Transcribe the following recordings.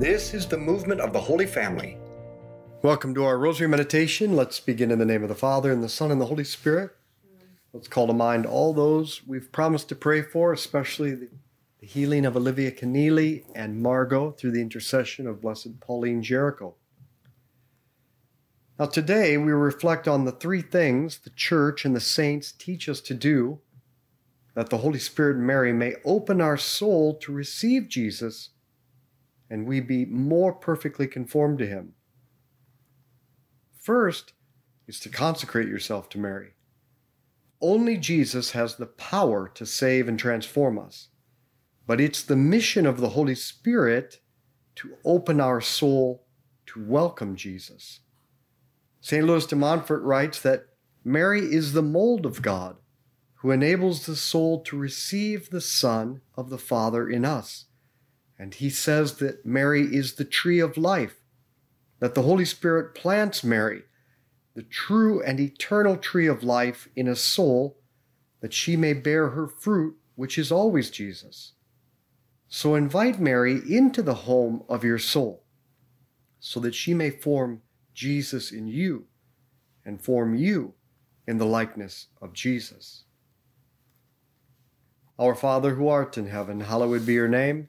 This is the movement of the Holy Family. Welcome to our Rosary Meditation. Let's begin in the name of the Father, and the Son, and the Holy Spirit. Let's call to mind all those we've promised to pray for, especially the, healing of Olivia Keneally and Margot through the intercession of Blessed Pauline Jaricot. Now, today we reflect on the three things the Church and the saints teach us to do that the Holy Spirit and Mary may open our soul to receive Jesus and we be more perfectly conformed to Him. First is to consecrate yourself to Mary. Only Jesus has the power to save and transform us, but it's the mission of the Holy Spirit to open our soul to welcome Jesus. St. Louis de Montfort writes that Mary is the mold of God who enables the soul to receive the Son of the Father in us. And he says that Mary is the tree of life that the Holy Spirit plants Mary, the true and eternal tree of life, in a soul, that she may bear her fruit, which is always Jesus. So invite Mary into the home of your soul, so that she may form Jesus in you and form you in the likeness of Jesus. Our Father who art in heaven, hallowed be your name.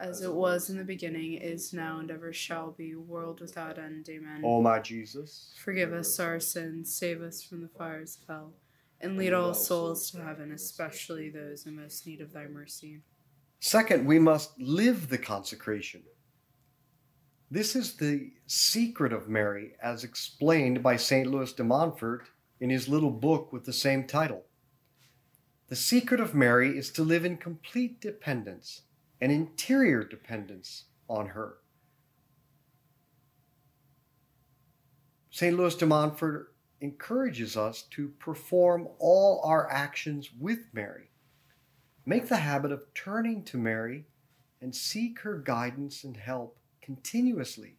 As it was in the beginning, is now, and ever shall be, world without end. Amen. O my Jesus, forgive us our sins, save us from the fires of hell, and lead all souls to heaven, especially those in most need of thy mercy. Second, we must live the consecration. This is the secret of Mary, as explained by St. Louis de Montfort in his little book with the same title. The secret of Mary is to live in complete dependence, an interior dependence on her. St. Louis de Montfort encourages us to perform all our actions with Mary. Make the habit of turning to Mary and seek her guidance and help continuously.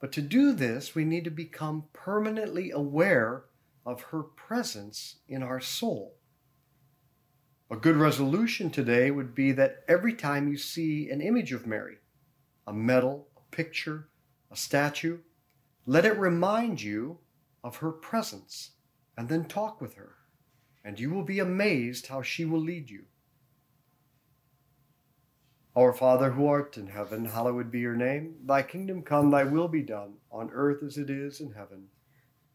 But to do this, we need to become permanently aware of her presence in our soul. A good resolution today would be that every time you see an image of Mary, a medal, a picture, a statue, let it remind you of her presence, and then talk with her, and you will be amazed how she will lead you. Our Father who art in heaven, hallowed be your name. Thy kingdom come, thy will be done, on earth as it is in heaven.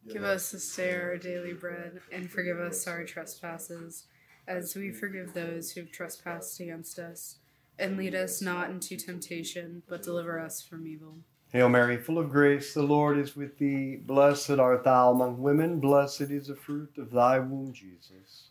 Give us this day our daily bread, and forgive us our trespasses, as we forgive those who have trespassed against us. And lead us not into temptation, but deliver us from evil. Hail Mary, full of grace, the Lord is with thee. Blessed art thou among women, blessed is the fruit of thy womb, Jesus.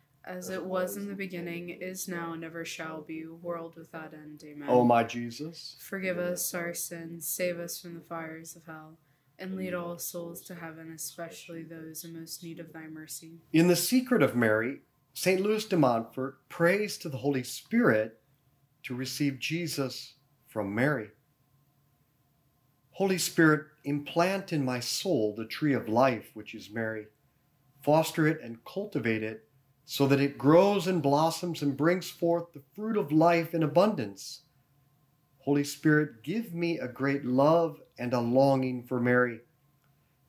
As it was in the beginning, is now, and ever shall be, world without end. Amen. O my Jesus, Forgive us our sins, save us from the fires of hell, and lead all souls to heaven, especially those in most need of thy mercy. in the secret of Mary, St. Louis de Montfort prays to the Holy Spirit to receive Jesus from Mary. Holy Spirit, implant in my soul the tree of life, which is Mary. Foster it and cultivate it so that it grows and blossoms and brings forth the fruit of life in abundance. Holy Spirit, give me a great love and a longing for Mary.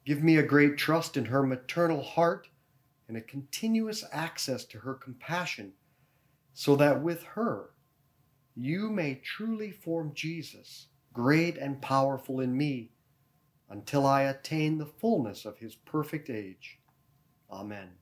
Give me a great trust in her maternal heart and a continuous access to her compassion, so that with her you may truly form Jesus, great and powerful in me, until I attain the fullness of his perfect age. Amen.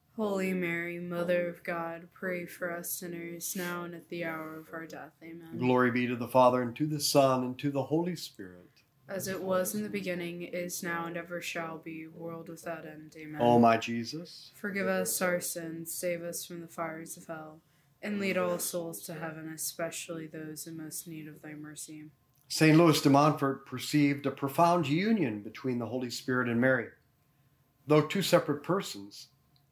Holy Mary, Mother of God, pray for us sinners now and at the hour of our death. Amen. Glory be to the Father, and to the Son, and to the Holy Spirit. As it was in the beginning, is now, and ever shall be, world without end. Amen. O my Jesus, Forgive us our sins, save us from the fires of hell, and lead all souls to heaven, especially those in most need of thy mercy. St. Louis de Montfort perceived a profound union between the Holy Spirit and Mary. Though two separate persons,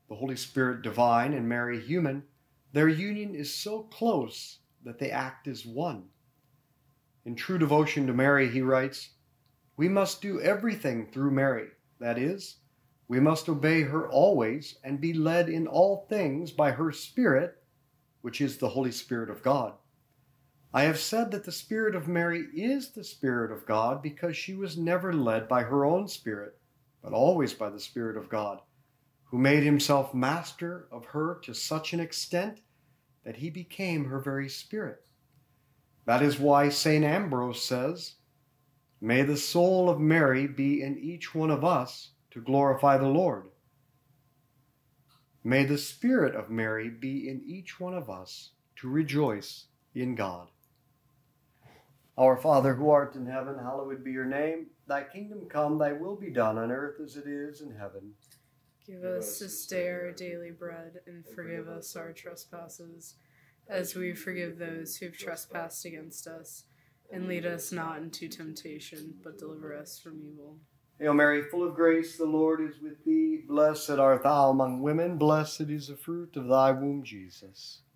the Holy Spirit divine and Mary human, their union is so close that they act as one. In true devotion to Mary, he writes, We must do everything through Mary. That is, we must obey her always and be led in all things by her Spirit, which is the Holy Spirit of God. I have said that the Spirit of Mary is the Spirit of God because she was never led by her own Spirit, but always by the Spirit of God, who made himself master of her to such an extent that he became her very Spirit. That is why St. Ambrose says, May the soul of Mary be in each one of us to glorify the Lord. May the Spirit of Mary be in each one of us to rejoice in God. Our Father who art in heaven, hallowed be your name. Thy kingdom come, thy will be done on earth as it is in heaven. Give us this day our daily bread, and forgive us our trespasses, as we forgive those who have trespassed against us. And lead us not into temptation, but deliver us from evil. Hail Mary, full of grace, the Lord is with thee. Blessed art thou among women, blessed is the fruit of thy womb, Jesus.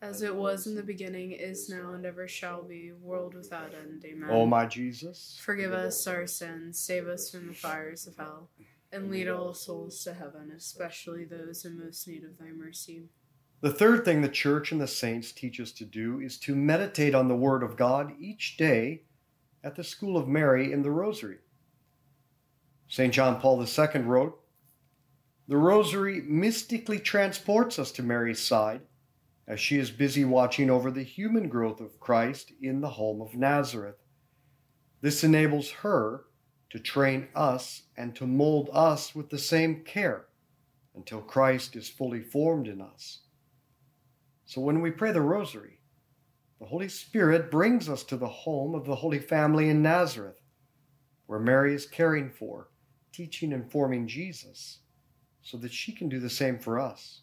As it was in the beginning, is now, and ever shall be, world without end. Amen. O my Jesus, Forgive us our sins, save us from the fires of hell, and lead all souls to heaven, especially those in most need of thy mercy. The third thing the church and the saints teach us to do is to meditate on the Word of God each day at the School of Mary in the Rosary. St. John Paul II wrote, The Rosary mystically transports us to Mary's side as she is busy watching over the human growth of Christ in the home of Nazareth. This enables her to train us and to mold us with the same care until Christ is fully formed in us. So when we pray the Rosary, the Holy Spirit brings us to the home of the Holy Family in Nazareth, where Mary is caring for, teaching, and forming Jesus, so that she can do the same for us.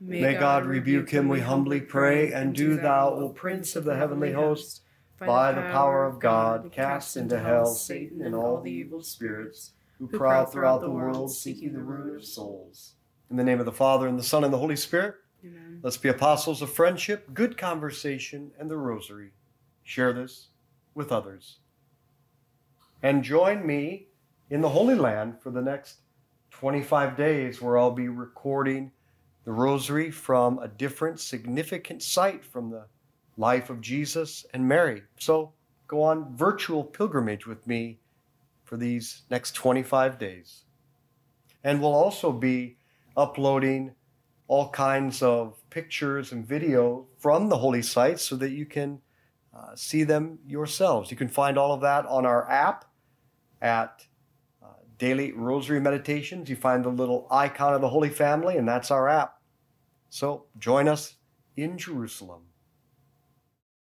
May God rebuke him, we humbly pray, and do thou, O Prince of the heavenly host, by the power of God, cast into hell Satan and all the evil spirits who prowl throughout the world seeking the ruin of souls. In the name of the Father, and the Son, and the Holy Spirit, Amen. let's be apostles of friendship, good conversation, and the rosary. Share this with others. And join me in the Holy Land for the next 25 days, where I'll be recording the rosary from a different significant site from the life of Jesus and Mary. So go on virtual pilgrimage with me for these next 25 days. And we'll also be uploading all kinds of pictures and video from the holy sites so that you can uh, see them yourselves. You can find all of that on our app at uh, Daily Rosary Meditations. You find the little icon of the Holy Family, and that's our app. So join us in Jerusalem.